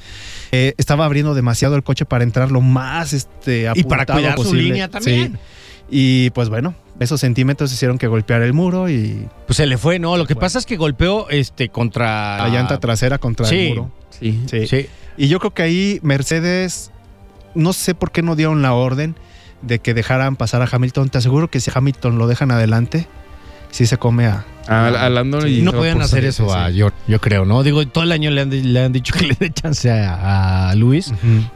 Eh, estaba abriendo demasiado el coche para entrar lo más este, Y para apuntado cuidar su línea también. Sí. Y pues bueno, esos centímetros hicieron que golpeara el muro y Pues se le fue, ¿no? Lo que Bueno. pasa es que golpeó este contra la llanta trasera contra sí. el muro. Sí. Sí. Sí. Y yo creo que ahí Mercedes, no sé por qué no dieron la orden de que dejaran pasar a Hamilton. Te aseguro que si Hamilton lo dejan adelante, sí se come a... A, a Lando Sí, y no podían hacer salir. eso sí, a sí. George, yo creo, ¿no? Digo, todo el año le han, le han dicho *laughs* que le dé chance a, a Luis.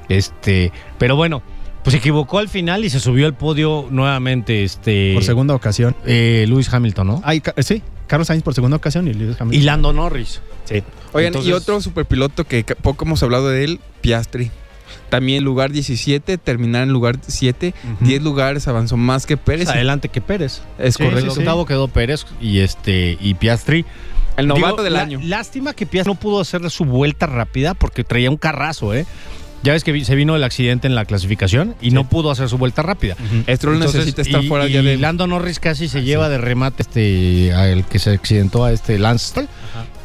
Este, pero bueno, pues se equivocó al final y se subió al podio nuevamente este Por segunda ocasión. eh, Lewis Hamilton, ¿no? Ay, ca- sí, Carlos Sainz por segunda ocasión y Lewis Y Hamilton. Lando Norris. Sí. Oigan, y otro superpiloto que ca- poco hemos hablado de él, Piastri. También lugar 17, terminar en lugar 7, Ujú. 10 lugares avanzó más que Pérez. Pues adelante que Pérez. Es Sí, correcto. El octavo quedó Pérez y este y Piastri. El novato Digo, del la- año. Lástima que Piastri no pudo hacer su vuelta rápida porque traía un carrazo, ¿eh? Ya ves que se vino el accidente en la clasificación y no pudo hacer su vuelta rápida. Stroll Entonces, necesita estar y- fuera y ya de... Lando Norris casi se lleva de remate este al que se accidentó a este Lance Stroll.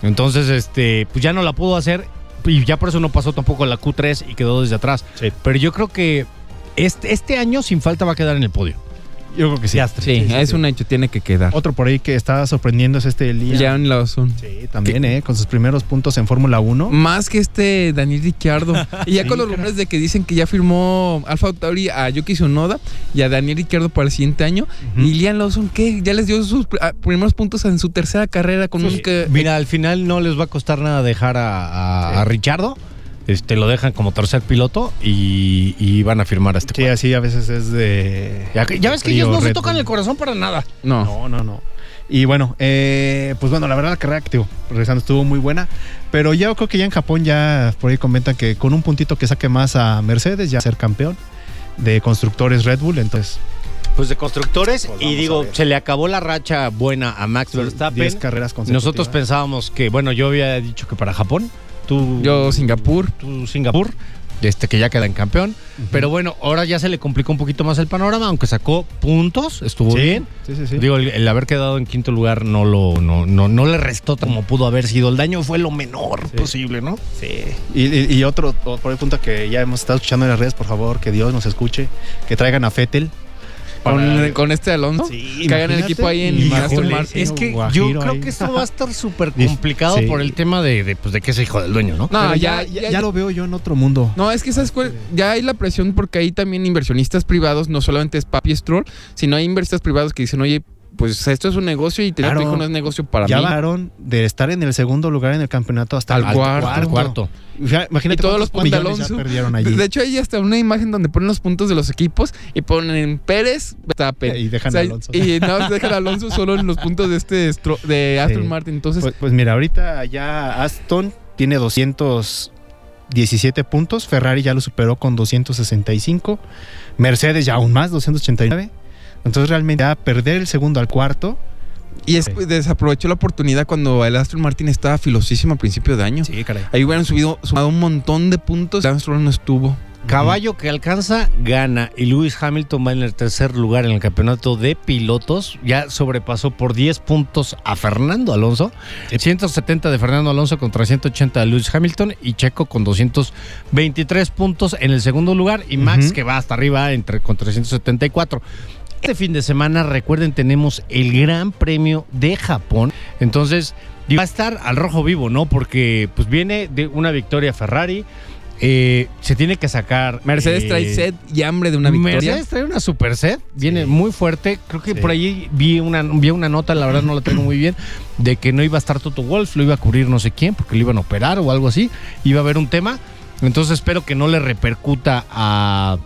Entonces, este, pues ya no la pudo hacer y ya por eso no pasó tampoco la Q3 y quedó desde atrás. Sí. Pero yo creo que este, este año sin falta va a quedar en el podio. Yo creo que sí. Sí, es un hecho, tiene que quedar. Otro por ahí que está sorprendiendo es este Liam. Jan Lawson. Sí, también, ¿eh? Con sus primeros puntos en Fórmula 1. Más que este Daniel Ricciardo. *laughs* Y ya Sí, con los rumores de que dicen que ya firmó Alfa Tauri a Yuki Tsunoda y a Daniel Ricciardo para el siguiente año. Ujú. Y Liam Lawson, ¿qué? Ya les dio sus ah, primeros puntos en su tercera carrera con un que- Mira, al final no les va a costar nada dejar a, a, Sí. a Richardo. Este, lo dejan como tercer piloto y, y van a firmar a este Sí, cuate. así a veces es de. Ya, ya ves que ellos no se tocan Bull. el corazón para nada. No. No, no, no. Y bueno, eh, pues bueno, la verdad la carrera que digo, regresando estuvo muy buena. Pero ya creo que ya en Japón ya por ahí comentan que con un puntito que saque más a Mercedes ya ser campeón de constructores Red Bull. Entonces, Pues de constructores Pues y digo, se le acabó la racha buena a Max 10 Verstappen. carreras consecutivas. Nosotros pensábamos que, bueno, yo había dicho que para Japón, tú, Yo Singapur. tú Singapur, este que ya queda en campeón. Pero bueno, ahora ya se le complicó un poquito más el panorama, aunque sacó puntos, estuvo Sí, bien. Sí, sí, sí. Digo, el, el haber quedado en quinto lugar no lo no, no, no le restó como pudo haber sido. El daño fue lo menor posible, ¿no? Sí. Y, y- y otro, por el punto que ya hemos estado escuchando en las redes, por favor, que Dios nos escuche, que traigan a Fettel. Con, con este Alonso. Sí, que hagan el equipo ahí en Híjole, Aston Martin. Es que yo creo ahí. que esto va a estar súper complicado sí. por el tema de, de, pues, de que es hijo del dueño, ¿no? No, ya, ya, ya lo veo yo en otro mundo. No, es que sabes cuál? ya hay la presión porque hay también inversionistas privados, no solamente es Papi Stroll, sino hay inversionistas privados que dicen, oye, pues esto es un negocio y tener Claro. tu hijo no es negocio para ya mí. bajaron de estar en el segundo lugar en el campeonato hasta Al el cuarto. Al cuarto. Ya, Imagínate Y todos los puntos ya perdieron allí. de hecho, hay hasta una imagen donde ponen los puntos de los equipos y ponen Pérez, Verstappen. Y dejan O sea, a Alonso. Y no, dejan a Alonso solo en los puntos de este de Aston Sí. Martin. Entonces, Pues, pues mira, ahorita ya Aston tiene 217 puntos, Ferrari ya lo superó con 265, Mercedes ya aún más, 289. Entonces realmente ya perder el segundo al cuarto. y es, Sí. desaprovechó la oportunidad cuando el Aston Martin estaba filosísimo a principio de año. Sí, caray. Ahí hubieran subido, sumado un montón de puntos. Lance Stroll no estuvo. Caballo que alcanza, gana. Y Lewis Hamilton va en el tercer lugar en el campeonato de pilotos. Ya sobrepasó por 10 puntos a Fernando Alonso. 170 de Fernando Alonso contra 180 de Lewis Hamilton. Y Checo con 223 puntos en el segundo lugar. Y Max que va hasta arriba entre, con 374. Este fin de semana, recuerden, tenemos el Gran Premio de Japón. Entonces, va a estar al rojo vivo, ¿no? Porque pues viene de una victoria Ferrari. eh, se tiene que sacar. Mercedes eh, trae sed y hambre de una victoria. Mercedes trae una super set, viene Sí. muy fuerte. Creo que Sí. por ahí vi una, vi una nota, la verdad no la tengo muy bien, de que no iba a estar Toto Wolf, lo iba a cubrir no sé quién, porque lo iban a operar o algo así. Iba a haber un tema. Entonces espero que no le repercuta a,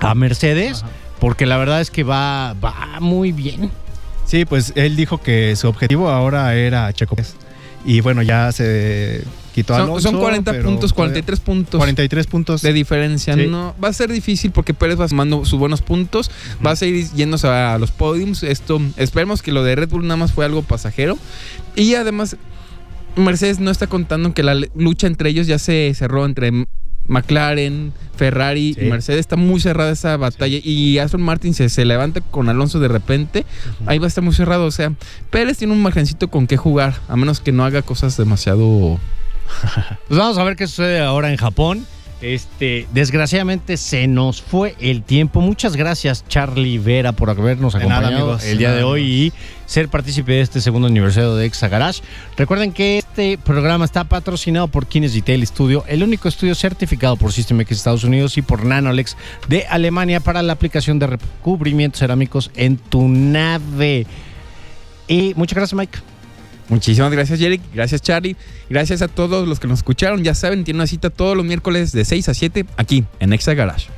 a Mercedes, Ajá. Porque la verdad es que va, va muy bien. Sí, pues él dijo que su objetivo ahora era Checo Pérez. Y bueno, ya se quitó a Son, Alonso, son 40 pero puntos, todavía- 43 puntos 43 puntos. de diferencia. Sí. No, va a ser difícil porque Pérez va sumando sus buenos puntos. Va a seguir yéndose a los podiums. Esto, esperemos que lo de Red Bull nada más fue algo pasajero. Y además, Mercedes no está contando que la lucha entre ellos ya se cerró entre McLaren, Ferrari Sí. y Mercedes. Está muy cerrada esa batalla. Y Aston Martin se, se levanta con Alonso de repente. Ahí va a estar muy cerrado. O sea, Pérez tiene un margencito con qué jugar. A menos que no haga cosas demasiado. *laughs* Pues vamos a ver qué sucede ahora en Japón. Este, desgraciadamente se nos fue el tiempo. Muchas gracias, Charlie Vera, por habernos nada, acompañado amigos. el día De hoy y ser partícipe de este segundo aniversario de Exa Garage. Recuerden que este programa está patrocinado por Kines Detail Studio, el único estudio certificado por System X Estados Unidos y por Nanolex de Alemania para la aplicación de recubrimientos cerámicos en tu nave. Y muchas gracias, Mike. Muchísimas gracias, Jerick. Gracias, Charlie. Gracias a todos los que nos escucharon. Ya saben, tiene una cita todos los miércoles de 6 a 7 aquí en Exa Garage.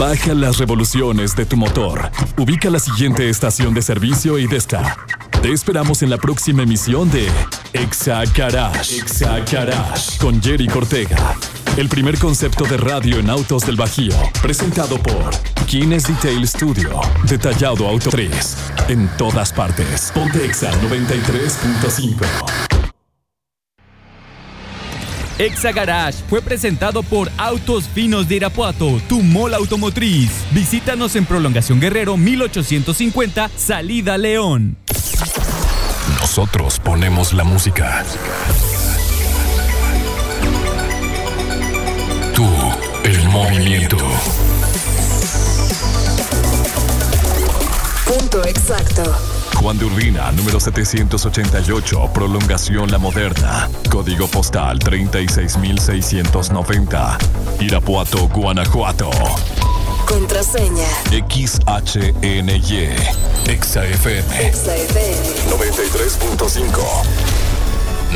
Baja las revoluciones de tu motor. Ubica la siguiente estación de servicio y desta. Te esperamos en la próxima emisión de Exa Garage. Exa Garage con Jerry Cortega. El primer concepto de radio en autos del Bajío. Presentado por Kines Detail Studio. Detallado autotriz. En todas partes. Ponte Exa 93.5. Exa Garage fue presentado por Autos Finos de Irapuato, tu mola automotriz. Visítanos en Prolongación Guerrero 1850, Salida León. Nosotros ponemos la música. Tú, el movimiento. Punto exacto. Juan de Urbina, número 788, prolongación La Moderna. Código postal 36690. Irapuato, Guanajuato. Contraseña. XHNY. XFM XFM. 93.5.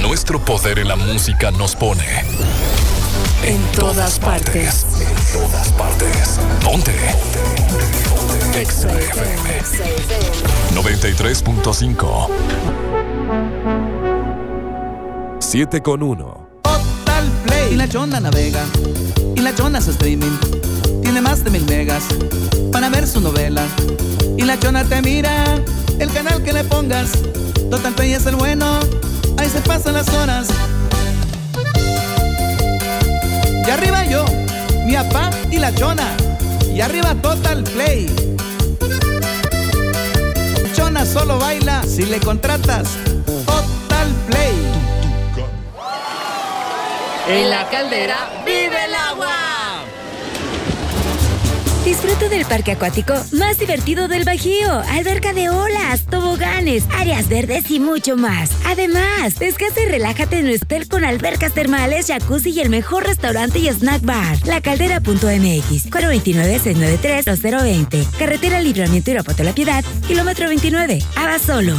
Nuestro poder en la música nos pone. En todas partes. En todas partes. Ponte. Exa FM XFM. 93.5. 7 con 1. Total Play. Y la chona navega. Y la chona su streaming. Tiene más de mil megas para ver su novela. Y la chona te mira. El canal que le pongas. Total Play es el bueno. Ahí se pasan las horas. Y arriba yo, mi papá y la chona. Y arriba Total Play. Chona solo baila si le contratas Total Play. En la caldera vive el agua. Disfruta del parque acuático más divertido del Bajío, alberca de olas, toboganes, áreas verdes y mucho más. Además, descansa y relájate en nuestro hotel con albercas termales, jacuzzi y el mejor restaurante y snack bar. Lacaldera.mx, 429-693-2020. Carretera Libramiento Irapuato La Piedad, kilómetro 29, Abasolo.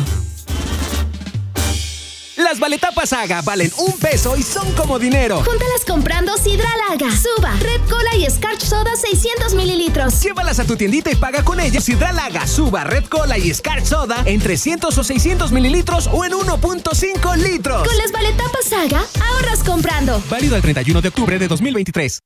Las baletapas Saga valen un peso y son como dinero. Júntalas comprando Sidra Larga, Suba, Red Cola y Scarch Soda 600 mililitros. Llévalas a tu tiendita y paga con ellas Sidra Laga, Suba, Red Cola y Scarch Soda en 300 o 600 mililitros o en 1.5 litros. Con las baletapas Saga, ahorras comprando. Válido el 31 de octubre de 2023.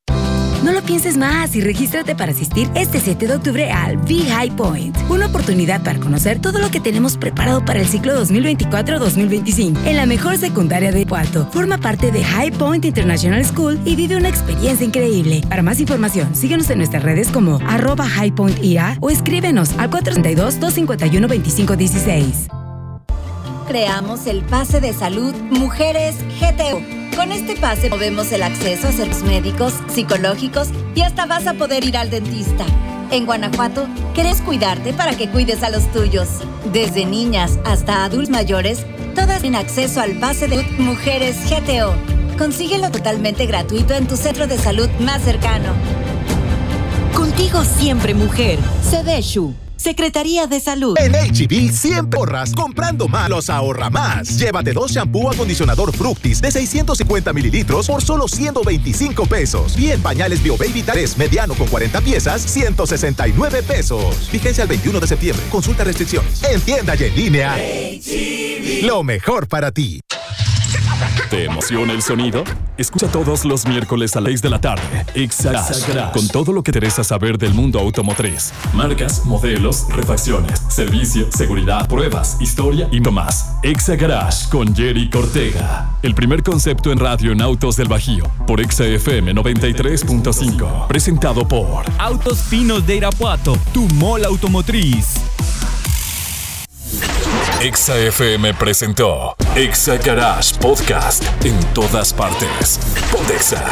No lo pienses más y regístrate para asistir este 7 de octubre al Be High Point. Una oportunidad para conocer todo lo que tenemos preparado para el ciclo 2024-2025 en la mejor secundaria de Puerto. Forma parte de High Point International School y vive una experiencia increíble. Para más información, síguenos en nuestras redes como arroba High Point IA o escríbenos al 432-251-2516. Creamos el pase de salud Mujeres GTO. Con este pase movemos el acceso a servicios médicos, psicológicos y hasta vas a poder ir al dentista. En Guanajuato, querés cuidarte para que cuides a los tuyos. Desde niñas hasta adultos mayores, todas tienen acceso al pase de Mujeres GTO. Consíguelo totalmente gratuito en tu centro de salud más cercano. Contigo siempre, mujer. Sedeshu. Secretaría de Salud. En HB siempre ahorras. Comprando más, los ahorra más. Llévate dos shampoo acondicionador Fructis de 650 mililitros por solo 125 pesos. Y en pañales Bio Baby 3 mediano con 40 piezas, 169 pesos. Vigencia el 21 de septiembre. Consulta restricciones. En tienda y en línea. Lo mejor para ti. ¿Te emociona el sonido? Escucha todos los miércoles a las 6 de la tarde. Exa Garage, con todo lo que te interesa saber del mundo automotriz. Marcas, modelos, refacciones, servicio, seguridad, pruebas, historia y más. Exa Garage con Jerry Cortega. El primer concepto en radio en autos del Bajío. Por Exa FM 93.5. Presentado por Autos Finos de Irapuato, tu mall automotriz. Exa FM presentó Exa Garage Podcast en todas partes. Pontexa.